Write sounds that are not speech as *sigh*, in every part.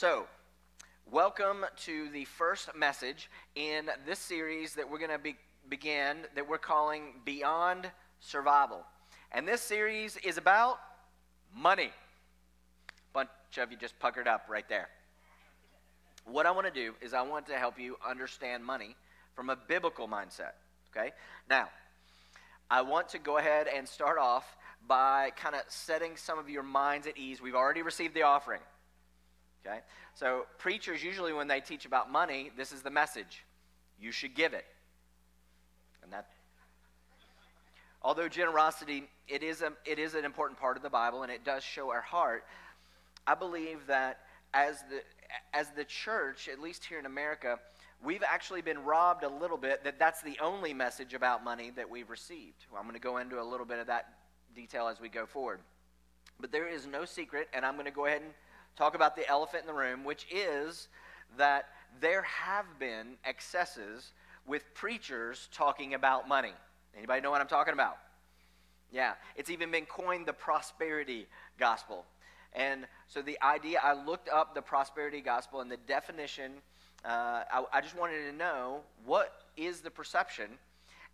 So, welcome to the first message in this series that we're going to be, begin that we're calling Beyond Survival. And this series is about money. Bunch of you just puckered up right there. What I want to do is I want to help you understand money from a biblical mindset. Okay? Now, I want to go ahead and start off by kind of setting some of your minds at ease. We've already received the offering. Okay? So, preachers usually, when they teach about money, this is the message you should give it. And that, although generosity, it is, a, it is an important part of the Bible and it does show our heart, I believe that as the, as the church, at least here in America, we've actually been robbed a little bit that that's the only message about money that we've received. Well, I'm going to go into a little bit of that detail as we go forward. But there is no secret, and I'm going to go ahead and talk about the elephant in the room, which is that there have been excesses with preachers talking about money. Anybody know what I'm talking about? Yeah, it's even been coined the prosperity gospel. And so the idea, I looked up the prosperity gospel and the definition. Uh, I, I just wanted to know what is the perception.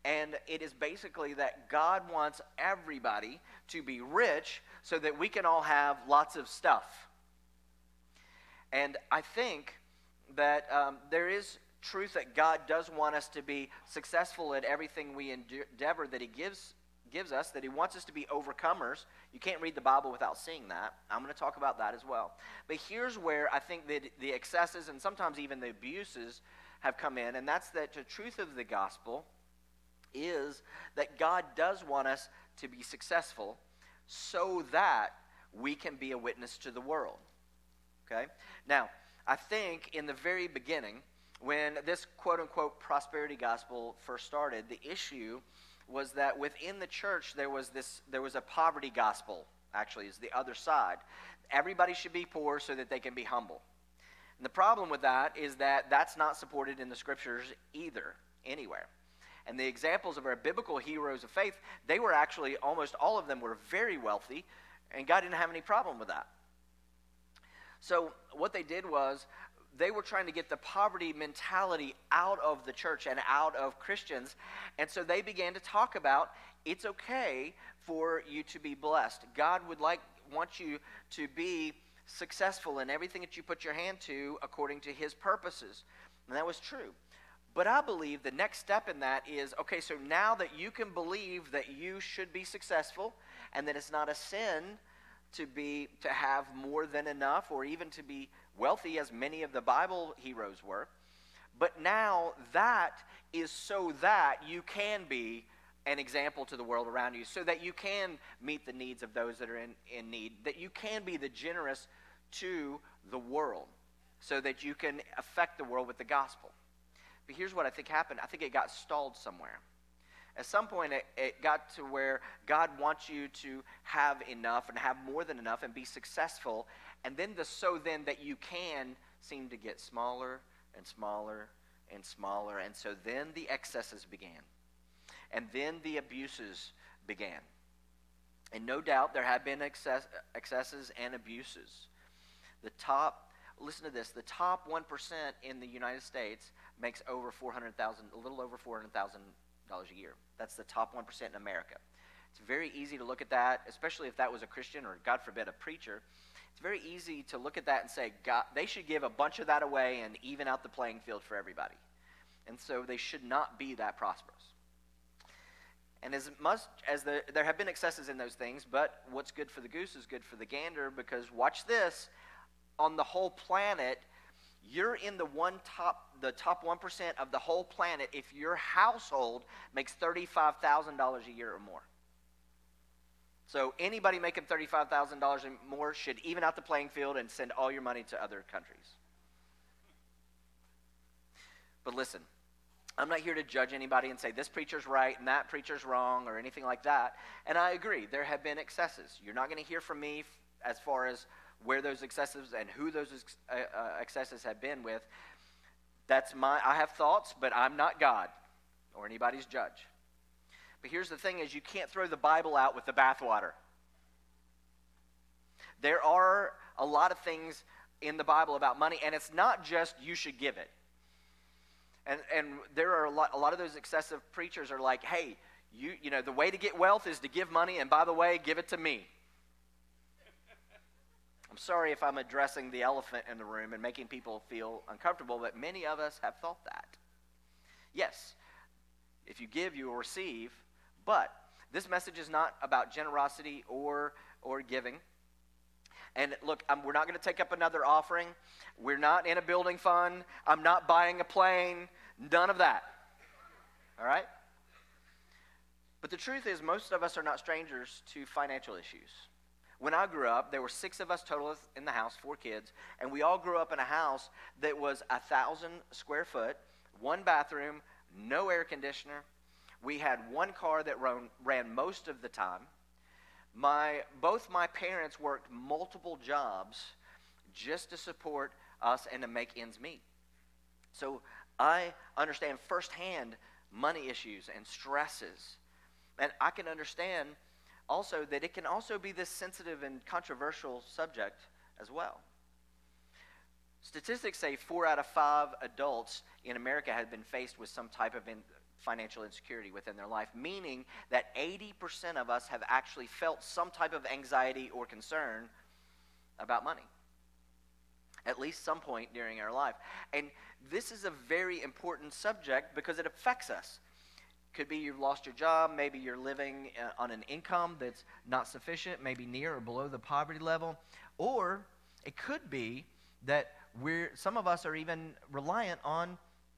And it is basically that God wants everybody to be rich so that we can all have lots of stuff. And I think that um, there is truth that God does want us to be successful at everything we endeavor that He gives gives us that he wants us to be overcomers. You can't read the Bible without seeing that. I'm going to talk about that as well. But here's where I think that the excesses and sometimes even the abuses have come in, and that's that the truth of the gospel is that God does want us to be successful so that we can be a witness to the world. Okay? Now, I think in the very beginning, when this quote unquote prosperity gospel first started, the issue was that within the church there was this there was a poverty gospel, actually, is the other side. Everybody should be poor so that they can be humble. And the problem with that is that that's not supported in the scriptures either, anywhere. And the examples of our biblical heroes of faith, they were actually almost all of them were very wealthy, and God didn't have any problem with that. So, what they did was they were trying to get the poverty mentality out of the church and out of Christians. And so they began to talk about it's okay for you to be blessed. God would like want you to be successful in everything that you put your hand to according to his purposes. And that was true. But I believe the next step in that is okay, so now that you can believe that you should be successful and that it's not a sin to be to have more than enough or even to be wealthy as many of the bible heroes were. But now that is so that you can be an example to the world around you so that you can meet the needs of those that are in, in need that you can be the generous to the world so that you can affect the world with the gospel. But here's what i think happened. I think it got stalled somewhere at some point, it, it got to where God wants you to have enough and have more than enough and be successful. And then the so then that you can seem to get smaller and smaller and smaller. And so then the excesses began. And then the abuses began. And no doubt there have been excess, excesses and abuses. The top, listen to this, the top 1% in the United States makes over 400,000, a little over 400,000 dollars a year. That's the top 1% in America. It's very easy to look at that, especially if that was a Christian or, God forbid, a preacher. It's very easy to look at that and say, God, they should give a bunch of that away and even out the playing field for everybody. And so they should not be that prosperous. And as much as the, there have been excesses in those things, but what's good for the goose is good for the gander because watch this on the whole planet, you're in the one top the top 1% of the whole planet if your household makes $35,000 a year or more. So anybody making $35,000 or more should even out the playing field and send all your money to other countries. But listen, I'm not here to judge anybody and say this preacher's right and that preacher's wrong or anything like that. And I agree, there have been excesses. You're not going to hear from me as far as where those excesses and who those uh, uh, excesses have been with. That's my I have thoughts, but I'm not God or anybody's judge. But here's the thing is you can't throw the Bible out with the bathwater. There are a lot of things in the Bible about money, and it's not just you should give it. And, and there are a lot, a lot of those excessive preachers are like, hey, you, you know, the way to get wealth is to give money, and by the way, give it to me. I'm sorry if I'm addressing the elephant in the room and making people feel uncomfortable, but many of us have thought that. Yes, if you give, you will receive, but this message is not about generosity or, or giving. And look, I'm, we're not going to take up another offering. We're not in a building fund. I'm not buying a plane. None of that. All right? But the truth is, most of us are not strangers to financial issues. When I grew up, there were six of us total in the house, four kids, and we all grew up in a house that was a thousand square foot, one bathroom, no air conditioner. We had one car that ran, ran most of the time. My, both my parents worked multiple jobs just to support us and to make ends meet. So I understand firsthand money issues and stresses. And I can understand also that it can also be this sensitive and controversial subject as well. Statistics say four out of five adults in America have been faced with some type of in, financial insecurity within their life, meaning that 80% of us have actually felt some type of anxiety or concern about money at least some point during our life. And this is a very important subject because it affects us. Could be you've lost your job, maybe you're living uh, on an income that's not sufficient, maybe near or below the poverty level, or it could be that we're some of us are even reliant on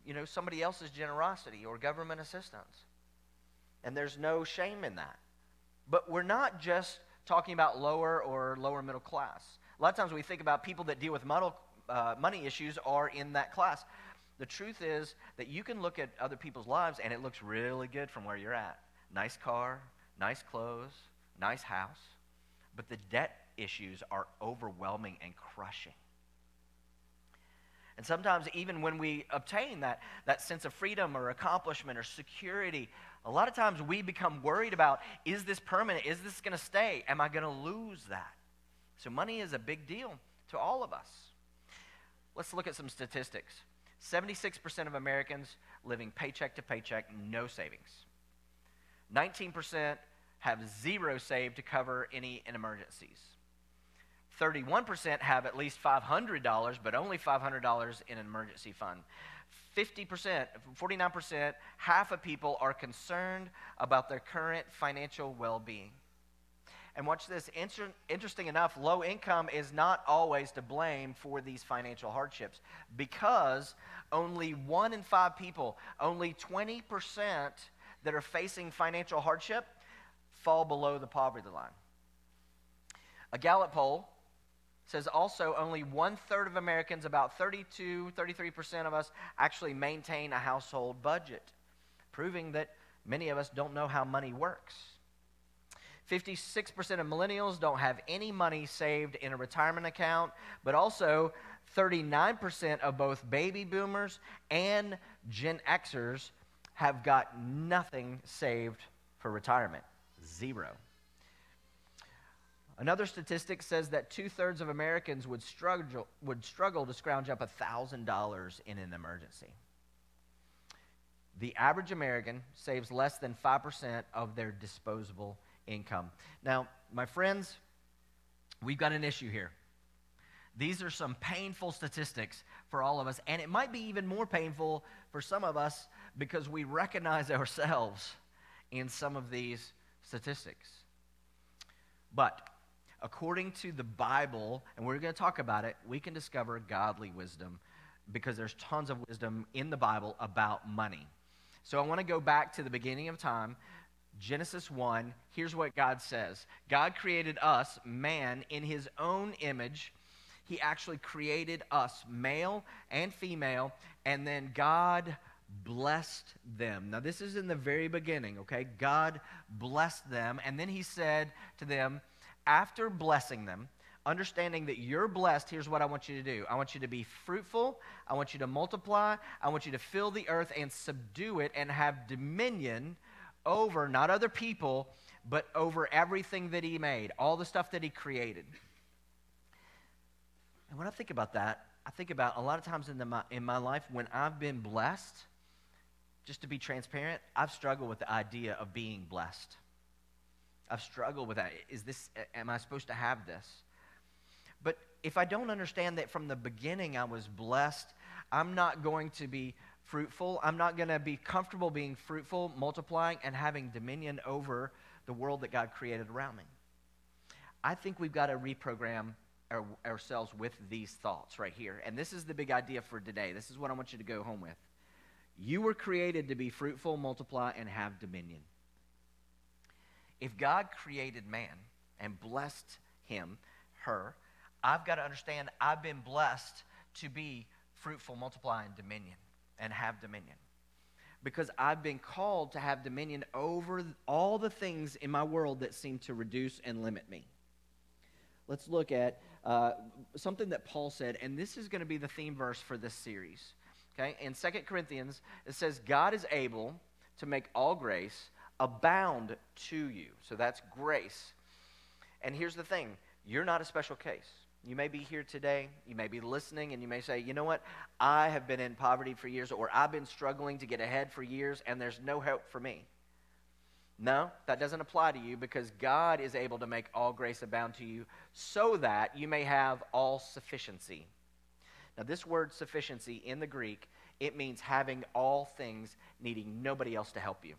you know, somebody else's generosity or government assistance. And there's no shame in that. But we're not just talking about lower or lower middle class. A lot of times we think about people that deal with muddle, uh, money issues are in that class. The truth is that you can look at other people's lives and it looks really good from where you're at. Nice car, nice clothes, nice house. But the debt issues are overwhelming and crushing. And sometimes, even when we obtain that, that sense of freedom or accomplishment or security, a lot of times we become worried about is this permanent? Is this going to stay? Am I going to lose that? So, money is a big deal to all of us. Let's look at some statistics 76% of Americans living paycheck to paycheck, no savings. 19% have zero saved to cover any emergencies. 31% have at least $500, but only $500 in an emergency fund. 50%, 49%, half of people are concerned about their current financial well being. And watch this. Inter- interesting enough, low income is not always to blame for these financial hardships because only one in five people, only 20% that are facing financial hardship, fall below the poverty line. A Gallup poll says also only one third of Americans, about 32, 33% of us, actually maintain a household budget, proving that many of us don't know how money works. 56% of millennials don't have any money saved in a retirement account, but also 39% of both baby boomers and Gen Xers have got nothing saved for retirement. Zero. Another statistic says that two thirds of Americans would struggle, would struggle to scrounge up $1,000 in an emergency. The average American saves less than 5% of their disposable income. Now, my friends, we've got an issue here. These are some painful statistics for all of us, and it might be even more painful for some of us because we recognize *laughs* ourselves in some of these statistics. But according to the Bible, and we're going to talk about it, we can discover godly wisdom because there's tons of wisdom in the Bible about money. So I want to go back to the beginning of time. Genesis 1, here's what God says God created us, man, in his own image. He actually created us, male and female, and then God blessed them. Now, this is in the very beginning, okay? God blessed them, and then he said to them, after blessing them, understanding that you're blessed, here's what I want you to do I want you to be fruitful, I want you to multiply, I want you to fill the earth and subdue it and have dominion over not other people, but over everything that He made, all the stuff that He created. And when I think about that, I think about a lot of times in, the, in my life when I've been blessed, just to be transparent, I've struggled with the idea of being blessed. I've struggled with that. Is this, am I supposed to have this? But if I don't understand that from the beginning I was blessed, I'm not going to be fruitful. I'm not going to be comfortable being fruitful, multiplying, and having dominion over the world that God created around me. I think we've got to reprogram our, ourselves with these thoughts right here. And this is the big idea for today. This is what I want you to go home with. You were created to be fruitful, multiply, and have dominion. If God created man and blessed him, her, I've got to understand I've been blessed to be fruitful, multiply, and dominion, and have dominion. Because I've been called to have dominion over all the things in my world that seem to reduce and limit me. Let's look at uh, something that Paul said, and this is going to be the theme verse for this series. Okay, in Second Corinthians, it says, God is able to make all grace abound to you. So that's grace. And here's the thing you're not a special case. You may be here today, you may be listening, and you may say, you know what? I have been in poverty for years, or I've been struggling to get ahead for years, and there's no help for me. No, that doesn't apply to you because God is able to make all grace abound to you so that you may have all sufficiency. Now, this word sufficiency in the Greek, it means having all things, needing nobody else to help you.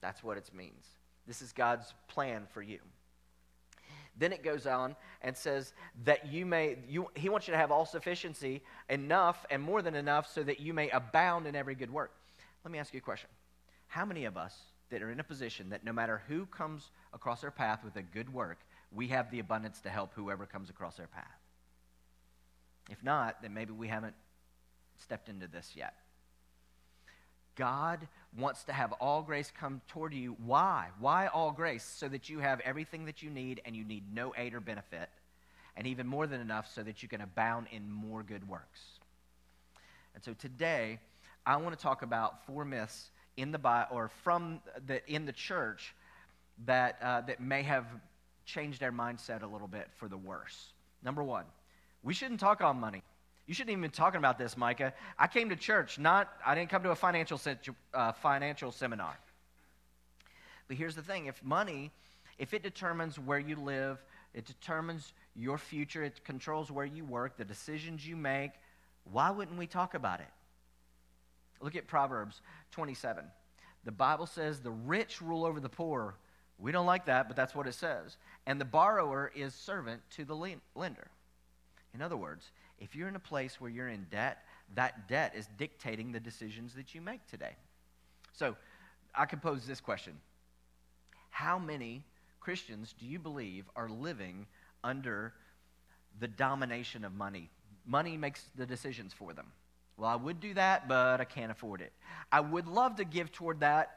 That's what it means. This is God's plan for you. Then it goes on and says that you may, you, he wants you to have all sufficiency, enough and more than enough, so that you may abound in every good work. Let me ask you a question. How many of us that are in a position that no matter who comes across our path with a good work, we have the abundance to help whoever comes across our path? If not, then maybe we haven't stepped into this yet. God wants to have all grace come toward you. Why? Why all grace? So that you have everything that you need and you need no aid or benefit, and even more than enough so that you can abound in more good works. And so today, I want to talk about four myths in the Bible or from the in the church that uh, that may have changed our mindset a little bit for the worse. Number one, we shouldn't talk on money. You shouldn't even be talking about this, Micah. I came to church, not I didn't come to a financial uh, financial seminar. But here's the thing: if money, if it determines where you live, it determines your future, it controls where you work, the decisions you make. Why wouldn't we talk about it? Look at Proverbs 27. The Bible says the rich rule over the poor. We don't like that, but that's what it says. And the borrower is servant to the lender. In other words, if you're in a place where you're in debt, that debt is dictating the decisions that you make today. So I could pose this question How many Christians do you believe are living under the domination of money? Money makes the decisions for them. Well, I would do that, but I can't afford it. I would love to give toward that,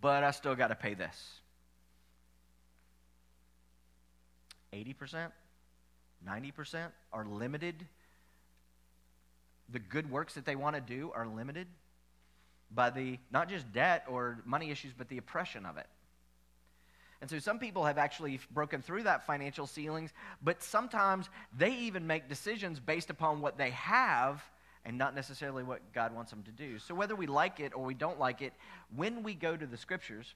but I still got to pay this. 80%, 90% are limited. The good works that they want to do are limited by the not just debt or money issues, but the oppression of it. And so some people have actually broken through that financial ceilings, but sometimes they even make decisions based upon what they have and not necessarily what God wants them to do. So, whether we like it or we don't like it, when we go to the scriptures,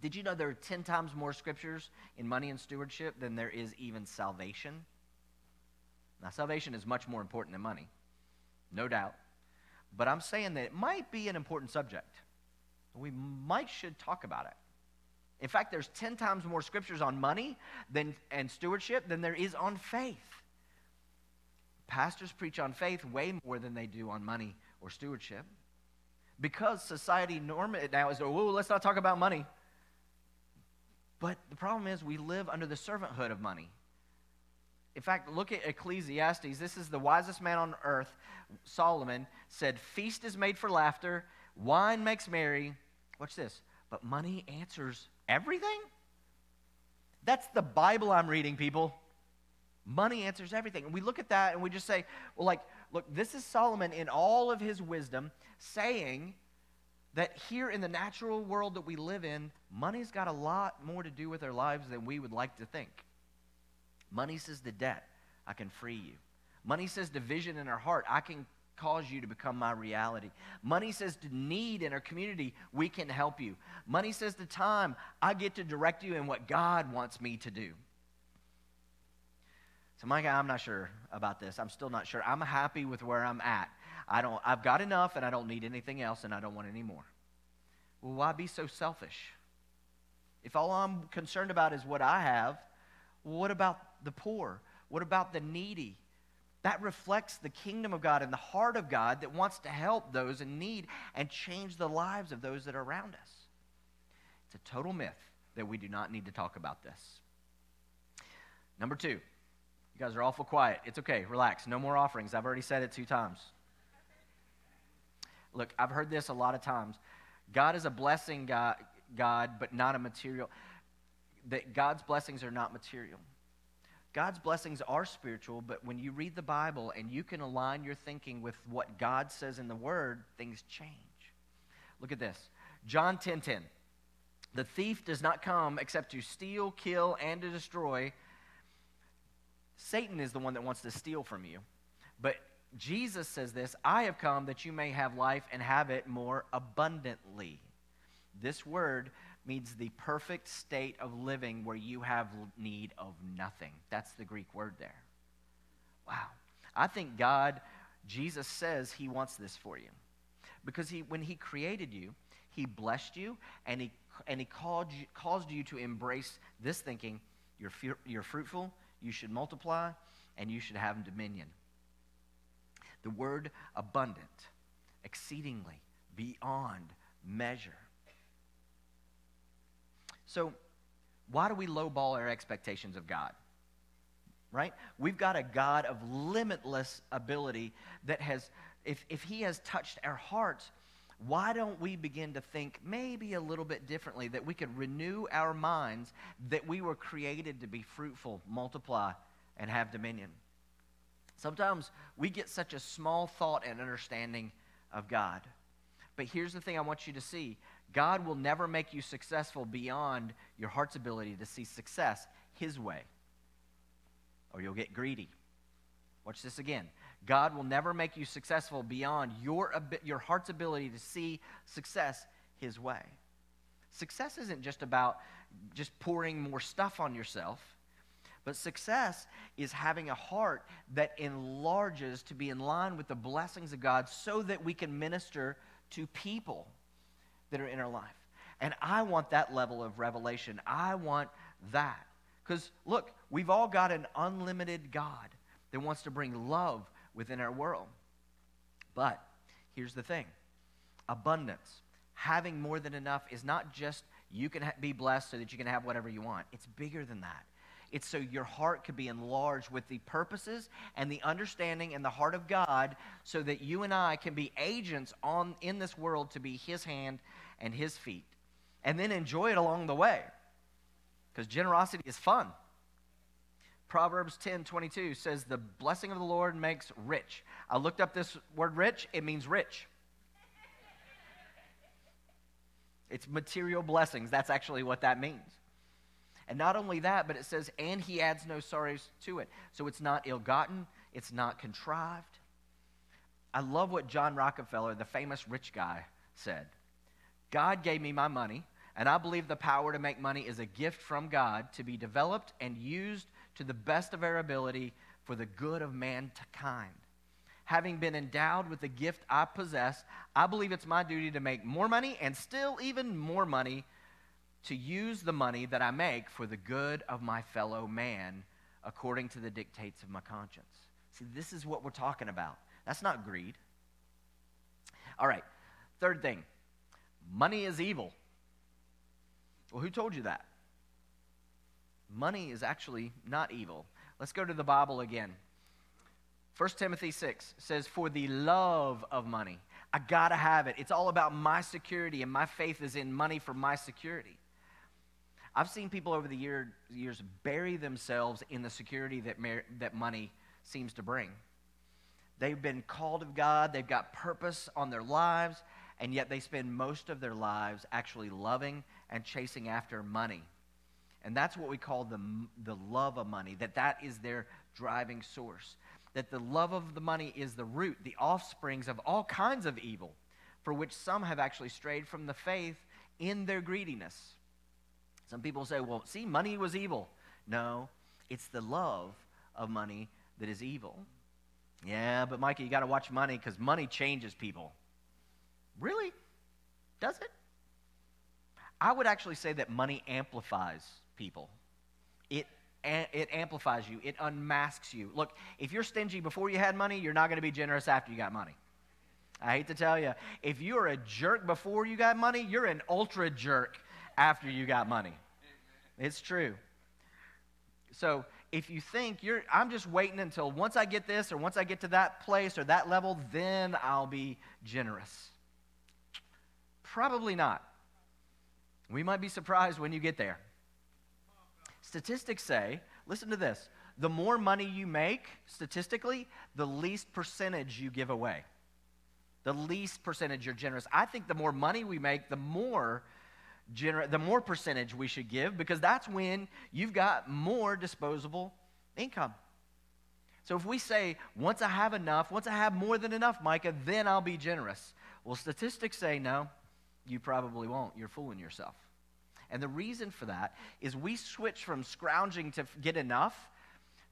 did you know there are 10 times more scriptures in money and stewardship than there is even salvation? Now, salvation is much more important than money, no doubt. But I'm saying that it might be an important subject. We might should talk about it. In fact, there's 10 times more scriptures on money than, and stewardship than there is on faith. Pastors preach on faith way more than they do on money or stewardship. Because society norm now is, oh, let's not talk about money. But the problem is we live under the servanthood of money. In fact, look at Ecclesiastes. This is the wisest man on earth. Solomon said, Feast is made for laughter, wine makes merry. Watch this. But money answers everything? That's the Bible I'm reading, people. Money answers everything. And we look at that and we just say, well, like, look, this is Solomon in all of his wisdom saying that here in the natural world that we live in, money's got a lot more to do with our lives than we would like to think. Money says the debt, I can free you. Money says division in our heart. I can cause you to become my reality. Money says to need in our community, we can help you. Money says to time, I get to direct you in what God wants me to do. So, Mike, I'm not sure about this. I'm still not sure. I'm happy with where I'm at. I don't, I've got enough and I don't need anything else and I don't want any more. Well, why be so selfish? If all I'm concerned about is what I have, what about the poor? What about the needy? That reflects the kingdom of God and the heart of God that wants to help those in need and change the lives of those that are around us. It's a total myth that we do not need to talk about this. Number two, you guys are awful quiet. It's okay, relax. No more offerings. I've already said it two times. Look, I've heard this a lot of times. God is a blessing God, God but not a material. That God's blessings are not material. God's blessings are spiritual, but when you read the Bible and you can align your thinking with what God says in the Word, things change. Look at this John 10:10. 10, 10. The thief does not come except to steal, kill, and to destroy. Satan is the one that wants to steal from you. But Jesus says this I have come that you may have life and have it more abundantly. This word means the perfect state of living where you have need of nothing. That's the Greek word there. Wow. I think God, Jesus says he wants this for you. Because he, when he created you, he blessed you and he, and he called you, caused you to embrace this thinking you're, you're fruitful, you should multiply, and you should have dominion. The word abundant, exceedingly, beyond measure. So, why do we lowball our expectations of God? Right? We've got a God of limitless ability that has, if, if He has touched our hearts, why don't we begin to think maybe a little bit differently, that we could renew our minds that we were created to be fruitful, multiply, and have dominion? Sometimes we get such a small thought and understanding of God. But here's the thing I want you to see God will never make you successful beyond your heart's ability to see success His way, or you'll get greedy. Watch this again. God will never make you successful beyond your, your heart's ability to see success His way. Success isn't just about just pouring more stuff on yourself, but success is having a heart that enlarges to be in line with the blessings of God so that we can minister to people that are in our life. And I want that level of revelation. I want that. Because, look, we've all got an unlimited God that wants to bring love within our world. But here's the thing abundance, having more than enough, is not just you can be blessed so that you can have whatever you want, it's bigger than that. It's so your heart could be enlarged with the purposes and the understanding and the heart of God so that you and I can be agents on in this world to be his hand and his feet. And then enjoy it along the way. Because generosity is fun. Proverbs 10 22 says, The blessing of the Lord makes rich. I looked up this word rich, it means rich. It's material blessings. That's actually what that means. And not only that, but it says, and he adds no sorrows to it. So it's not ill gotten, it's not contrived. I love what John Rockefeller, the famous rich guy, said God gave me my money, and I believe the power to make money is a gift from God to be developed and used to the best of our ability for the good of mankind. Having been endowed with the gift I possess, I believe it's my duty to make more money and still even more money to use the money that I make for the good of my fellow man according to the dictates of my conscience. See, this is what we're talking about. That's not greed. All right, third thing money is evil. Well, who told you that? Money is actually not evil. Let's go to the Bible again. 1 Timothy 6 says, For the love of money. I gotta have it. It's all about my security, and my faith is in money for my security. I've seen people over the year, years bury themselves in the security that, mar- that money seems to bring. They've been called of God, they've got purpose on their lives, and yet they spend most of their lives actually loving and chasing after money. And that's what we call the, the love of money, that that is their driving source. that the love of the money is the root, the offsprings of all kinds of evil, for which some have actually strayed from the faith in their greediness. Some people say, well, see, money was evil. No, it's the love of money that is evil. Yeah, but Micah, you got to watch money because money changes people. Really? Does it? I would actually say that money amplifies people. It it amplifies you, it unmasks you. Look, if you're stingy before you had money, you're not going to be generous after you got money. I hate to tell you, if you're a jerk before you got money, you're an ultra jerk after you got money. It's true. So if you think you're, I'm just waiting until once I get this or once I get to that place or that level, then I'll be generous. Probably not. We might be surprised when you get there. Statistics say, listen to this, the more money you make, statistically, the least percentage you give away. The least percentage you're generous. I think the more money we make, the more gener- the more percentage we should give because that's when you've got more disposable income. So if we say, once I have enough, once I have more than enough, Micah, then I'll be generous. Well, statistics say no, you probably won't. You're fooling yourself. And the reason for that is we switch from scrounging to get enough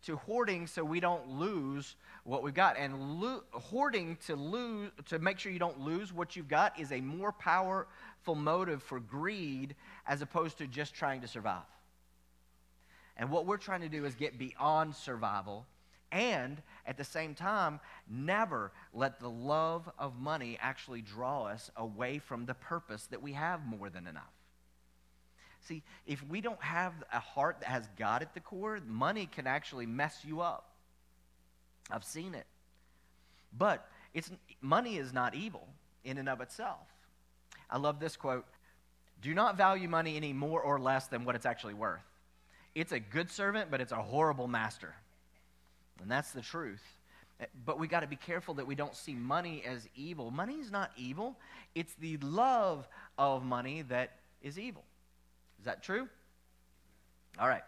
to hoarding so we don't lose what we've got. And lo- hoarding to lose to make sure you don't lose what you've got is a more powerful motive for greed as opposed to just trying to survive. And what we're trying to do is get beyond survival and at the same time never let the love of money actually draw us away from the purpose that we have more than enough. See, if we don't have a heart that has God at the core, money can actually mess you up. I've seen it. But it's, money is not evil in and of itself. I love this quote Do not value money any more or less than what it's actually worth. It's a good servant, but it's a horrible master. And that's the truth. Eh, but we got to be careful that we don't see money as evil. Money is not evil, it's the love of money that is evil. Is that true? All right.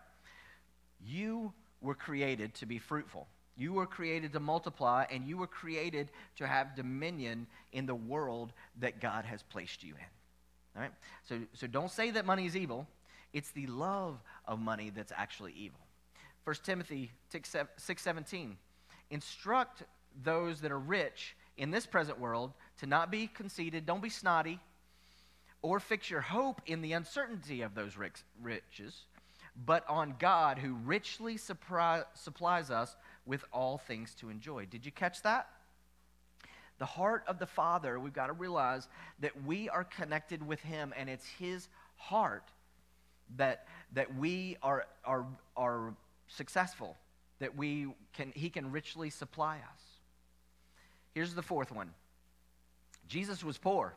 You were created to be fruitful. You were created to multiply, and you were created to have dominion in the world that God has placed you in. All right? So, so don't say that money is evil. It's the love of money that's actually evil. 1 Timothy 6:17. Instruct those that are rich in this present world to not be conceited, don't be snotty, or fix your hope in the uncertainty of those riches, but on God who richly supplies us with all things to enjoy. Did you catch that? The heart of the Father, we've got to realize that we are connected with Him, and it's His heart that, that we are, are, are successful, that we can, He can richly supply us. Here's the fourth one Jesus was poor.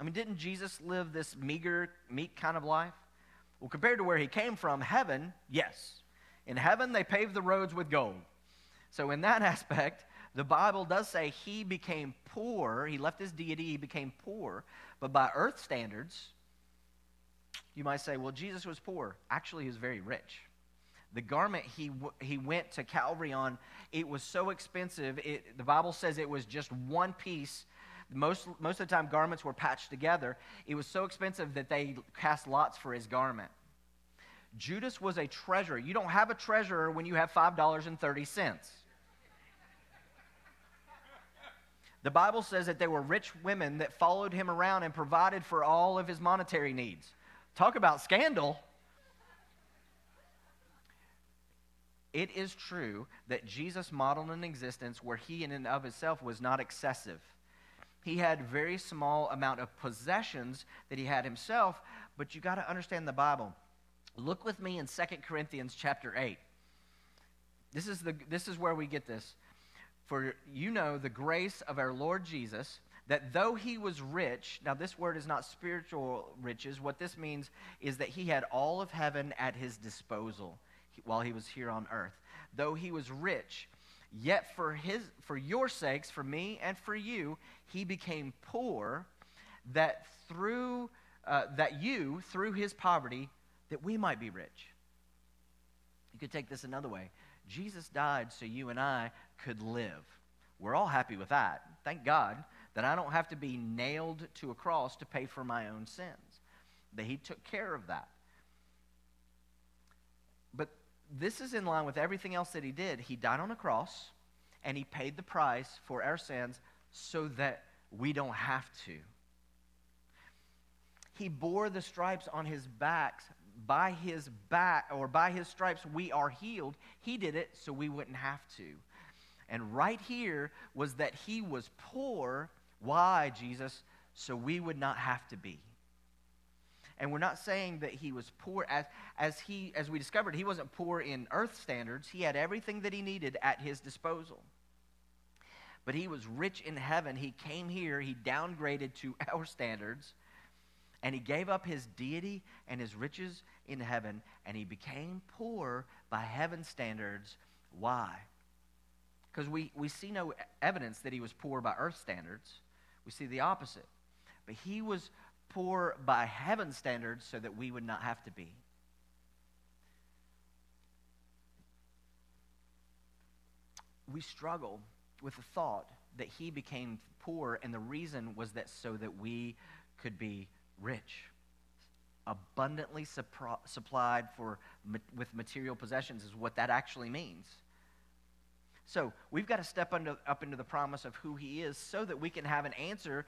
I mean, didn't Jesus live this meager, meek kind of life? Well, compared to where he came from, heaven, yes. In heaven, they paved the roads with gold. So, in that *laughs* aspect, the Bible does say he became poor. He left his deity, he became poor. But by earth standards, you might say, well, Jesus was poor. Actually, he was very rich. The garment he, he went to Calvary on, it was so expensive. It, the Bible says it was just one piece most, most of the time, garments were patched together. It was so expensive that they cast lots for his garment. Judas was a treasurer. You don't have a treasurer when you have $5.30. The Bible says that there were rich women that followed him around and provided for all of his monetary needs. Talk about scandal. It is true that Jesus modeled an existence where he in and of himself was not excessive. He had very small amount of possessions that he had himself, but you got to understand the Bible. Look with me in 2 Corinthians chapter 8. This is, the, this is where we get this. For you know the grace of our Lord Jesus, that though he was rich, now this word is not spiritual riches. What this means is that he had all of heaven at his disposal while he was here on earth. Though he was rich, Yet for, his, for your sakes, for me and for you, he became poor, that through uh, that you, through his poverty, that we might be rich. You could take this another way. Jesus died so you and I could live. We're all happy with that. Thank God that I don't have to be nailed to a cross to pay for my own sins. That He took care of that. This is in line with everything else that He did. He died on a cross and He paid the price for our sins so that we don't have to. He bore the stripes on his backs. By his back or by his stripes we are healed. He did it so we wouldn't have to. And right here was that he was poor. Why, Jesus? So we would not have to be. And we're not saying that he was poor as, as he as we discovered he wasn't poor in earth standards. He had everything that he needed at his disposal. But he was rich in heaven. He came here, he downgraded to *laughs* our standards and he gave up his deity and his riches in heaven, and he became poor by heaven's standards. Why? Because we, we see no evidence that he was poor by earth standards. We see the opposite. But he was poor by heaven's standards so that we would not have to be. We struggle with the thought that he became poor, and the reason was that so that we could be rich, abundantly supplied for, with material possessions, is what that actually means. So we've got to step under, up into the promise of who He is so that we can have an answer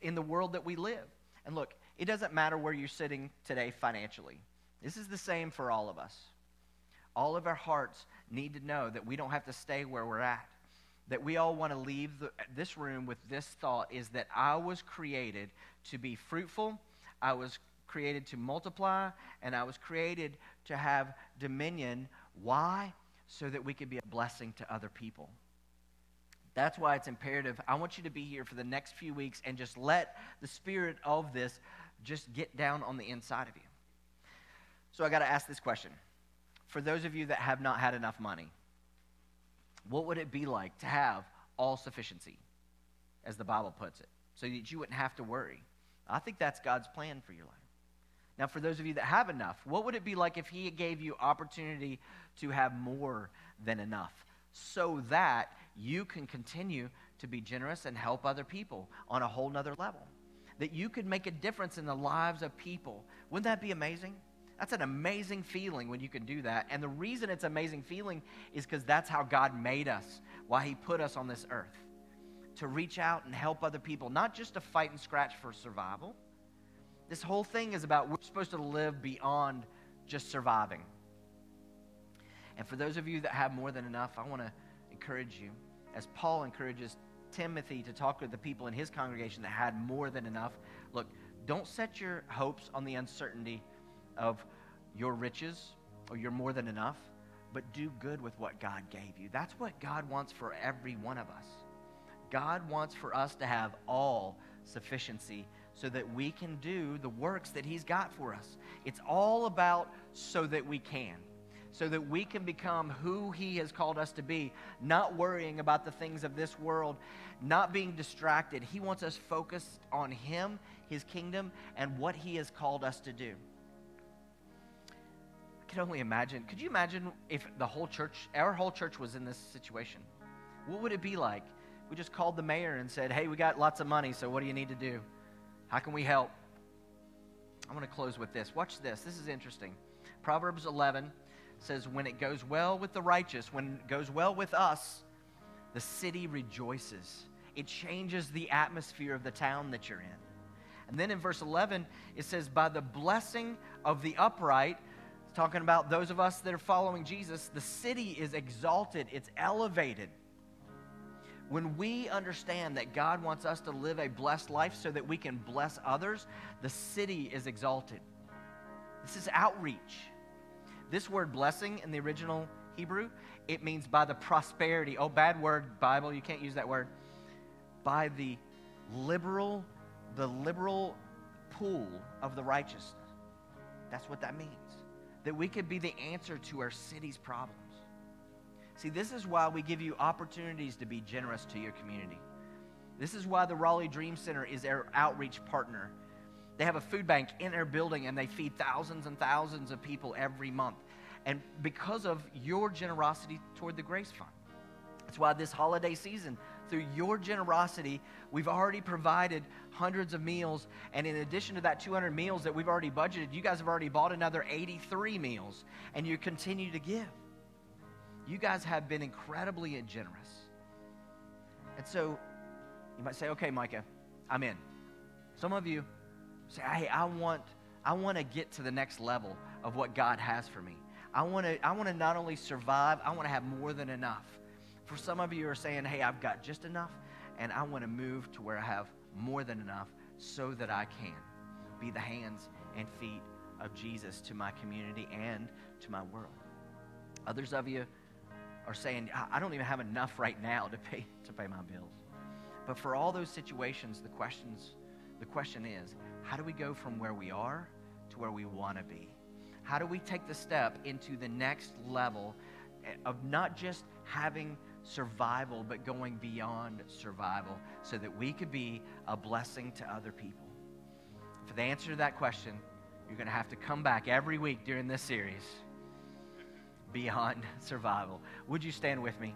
in the world that we live. And look, it doesn't matter where you're sitting today financially, this is the same for all of us. All of our hearts need to know that we don't have to stay where we're at. That we all want to leave the, this room with this thought is that I was created to be fruitful, I was created to multiply, and I was created to have dominion. Why? So that we could be a blessing to other people. That's why it's imperative. I want you to be here for the next few weeks and just let the spirit of this just get down on the inside of you. So I got to ask this question. For those of you that have not had enough money, what would it be like to have all sufficiency, as the Bible puts it, so that you wouldn't have to worry? I think that's God's plan for your life. Now, for those of you that have enough, what would it be like if He gave you opportunity to have more than enough so that you can continue to be generous and help other people on a whole nother level? That you could make a difference in the lives of people. Wouldn't that be amazing? That's an amazing feeling when you can do that. And the reason it's amazing feeling is because that's how God made us, why He put us on this earth to reach out and help other people, not just to fight and scratch for survival. This whole thing is about we're supposed to live beyond just surviving. And for those of you that have more than enough, I want to encourage you, as Paul encourages Timothy to talk with the people in his congregation that had more than enough. Look, don't set your hopes on the uncertainty of your riches or your more than enough, but do good with what God gave you. That's what God wants for every one of us. God wants for us to have all sufficiency so that we can do the works that He's got for us. It's all about so that we can, so that we can become who He has called us to be, not worrying about the things of this world, not being distracted. He wants us focused on Him, His kingdom, and what He has called us to do. I can only imagine. Could you imagine if the whole church, our whole church, was in this situation? What would it be like we just called the mayor and said, hey, we got lots of money, so what do you need to do? How can we help? I want to close with this. Watch this. This is interesting. Proverbs 11 says, When it goes well with the righteous, when it goes well with us, the city rejoices. It changes the atmosphere of the town that you're in. And then in verse 11, it says, By the blessing of the upright, talking about those of us that are following Jesus, the city is exalted, it's elevated. When we understand that God wants us to live a blessed life so that we can bless others, the city is exalted. This is outreach. This word blessing in the original Hebrew, it means by the prosperity. Oh, bad word, Bible, you can't use that word. By the liberal, the liberal pool of the righteous. That's what that means. That we could be the answer to our city's problems. See, this is why we give you opportunities to be generous to your community. This is why the Raleigh Dream Center is our outreach partner. They have a food bank in their building and they feed thousands and thousands of people every month. and because of your generosity toward the Grace Fund. That's why this holiday season, through your generosity, we've already provided hundreds of meals. And in addition to that 200 meals that we've already budgeted, you guys have already bought another 83 meals, and you continue to give. You guys have been incredibly generous. And so you might say, okay, Micah, I'm in. Some of you say, hey, I want, I want to get to the next level of what God has for me. I want to, I want to not only survive, I want to have more than enough. For some of you are saying, hey, I've got just enough, and I want to move to where I have more than enough so that I can be the hands and feet of Jesus to my community and to my world. Others of you are saying, I don't even have enough right now to pay, to pay my bills. But for all those situations, the, questions, the question is, how do we go from where we are to where we want to be? How do we take the step into the next level eh, of not just having survival, but going beyond survival so that we could be a blessing to other people? For the answer to that question, you're going to have to come back every week during this series beyond *laughs* survival. Would you stand with me?